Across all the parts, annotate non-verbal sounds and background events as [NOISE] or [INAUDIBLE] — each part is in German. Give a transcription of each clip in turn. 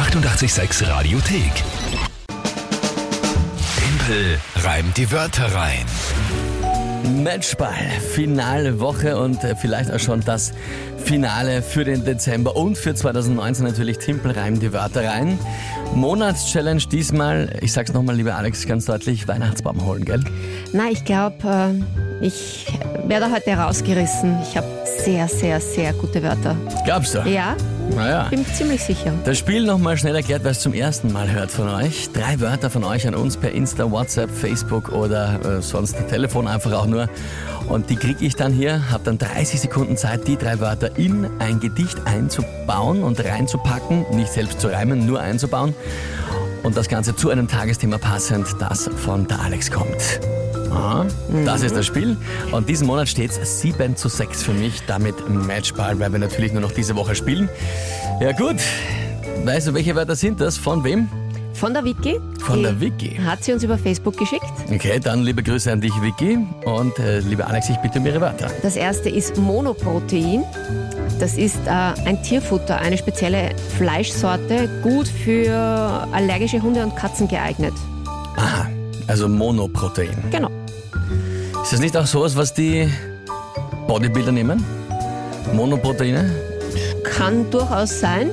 886 Radiothek. Tempel reimt die Wörter rein. Matchball, finale Woche und äh, vielleicht auch schon das Finale für den Dezember und für 2019 natürlich Timpel reimt die Wörter rein. Monatschallenge diesmal, ich sag's nochmal, lieber Alex, ganz deutlich, Weihnachtsbaum holen, gell? Na, ich glaube, ich werde heute rausgerissen. Ich habe sehr, sehr, sehr gute Wörter. Glaubst du? Ja, Naja. bin ziemlich sicher. Das Spiel nochmal schnell erklärt, wer es zum ersten Mal hört von euch. Drei Wörter von euch an uns per Insta, WhatsApp, Facebook oder äh, sonst Telefon einfach auch nur. Und die kriege ich dann hier, habe dann 30 Sekunden Zeit, die drei Wörter in ein Gedicht einzubauen und reinzupacken. Nicht selbst zu reimen, nur einzubauen. Und das Ganze zu einem Tagesthema passend, das von der Alex kommt. Aha, das ist das Spiel. Und diesen Monat steht es 7 zu 6 für mich. Damit Matchball, weil wir natürlich nur noch diese Woche spielen. Ja gut, weißt du, welche Wörter sind das? Von wem? Von der Vicky. Von der Vicky. Hat sie uns über Facebook geschickt. Okay, dann liebe Grüße an dich, Vicky. Und äh, liebe Alex, ich bitte um ihre Wörter. Das erste ist Monoprotein. Das ist äh, ein Tierfutter, eine spezielle Fleischsorte, gut für allergische Hunde und Katzen geeignet. Aha, also Monoprotein. Genau. Ist das nicht auch sowas, was die Bodybuilder nehmen? Monoproteine? Kann durchaus sein.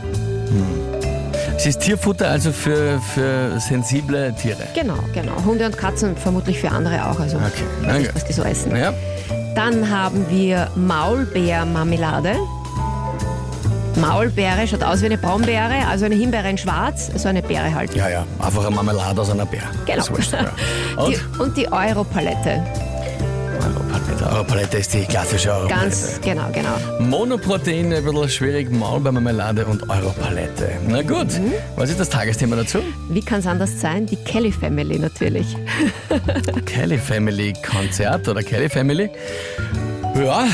Es ist Tierfutter, also für, für sensible Tiere. Genau, genau. Hunde und Katzen vermutlich für andere auch. Also Okay, danke. nicht, was die so essen. Ja, Dann haben wir Maulbeermarmelade. Maulbeere schaut aus wie eine Braunbeere, also eine Himbeere in schwarz, so eine Beere halt. ja, ja. Einfach eine Marmelade aus einer Bär. Genau. Das wurscht, ja. [LAUGHS] Und? Die, und die Europalette. Europalette. Europalette ist die klassische Europalette. Ganz genau, genau. Monoprotein, ein bisschen schwierig, Maulbeermarmelade und Europalette. Na gut, Mhm. was ist das Tagesthema dazu? Wie kann es anders sein? Die Kelly Family natürlich. [LAUGHS] Kelly Family Konzert oder Kelly Family? Ja,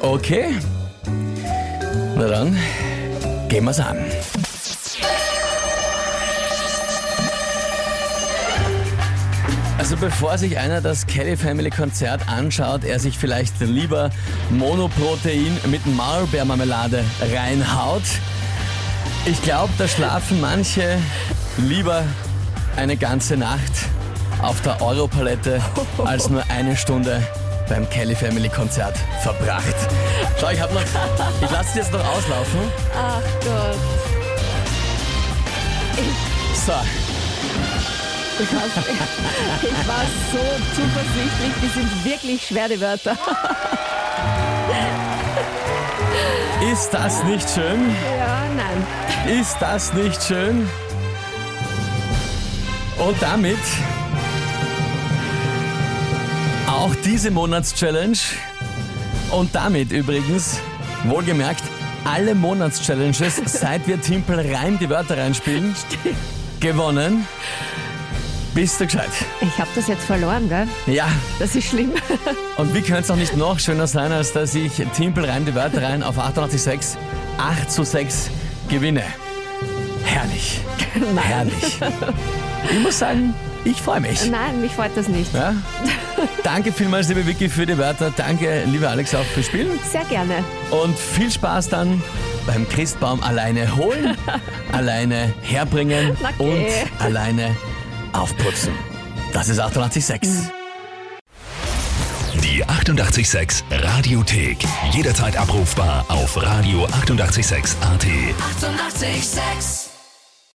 okay. Na dann, gehen wir's an. Also bevor sich einer das Kelly Family Konzert anschaut, er sich vielleicht lieber Monoprotein mit Maulbeermarmelade reinhaut. Ich glaube, da schlafen manche lieber eine ganze Nacht auf der Europalette als nur eine Stunde beim Kelly Family Konzert verbracht. Schau, ich hab noch, ich lasse es jetzt noch auslaufen. Ach Gott. So, Ich [LAUGHS] war, ich war so zuversichtlich, die sind wirklich schwere Wörter. ist das nicht schön? Ja, nein. Ist das nicht schön? Und damit auch diese Monatschallenge und damit übrigens, wohlgemerkt, alle Monatschallenges, [LAUGHS] seit wir Timpel rein die Wörter reinspielen, gewonnen. Bist du gescheit? Ich habe das jetzt verloren, gell? Ja, Das ist schlimm. [LAUGHS] und wie könnte es auch nicht noch schöner sein, als dass ich Timpel rein die Wörter rein auf 88,6, 8 zu 6 gewinne. Herrlich. [LAUGHS] Herrlich. Ich muss sagen, ich freue mich. Nein, mich freut das nicht. Ja? [LAUGHS] Danke vielmals, liebe Vicky, für die Wörter. Danke, lieber Alex, auch fürs Spielen. Sehr gerne. Und viel Spaß dann beim Christbaum alleine holen, alleine herbringen geh. und alleine aufputzen. Das ist 886. Die 886 Radiothek. Jederzeit abrufbar auf radio886.at. 886! 886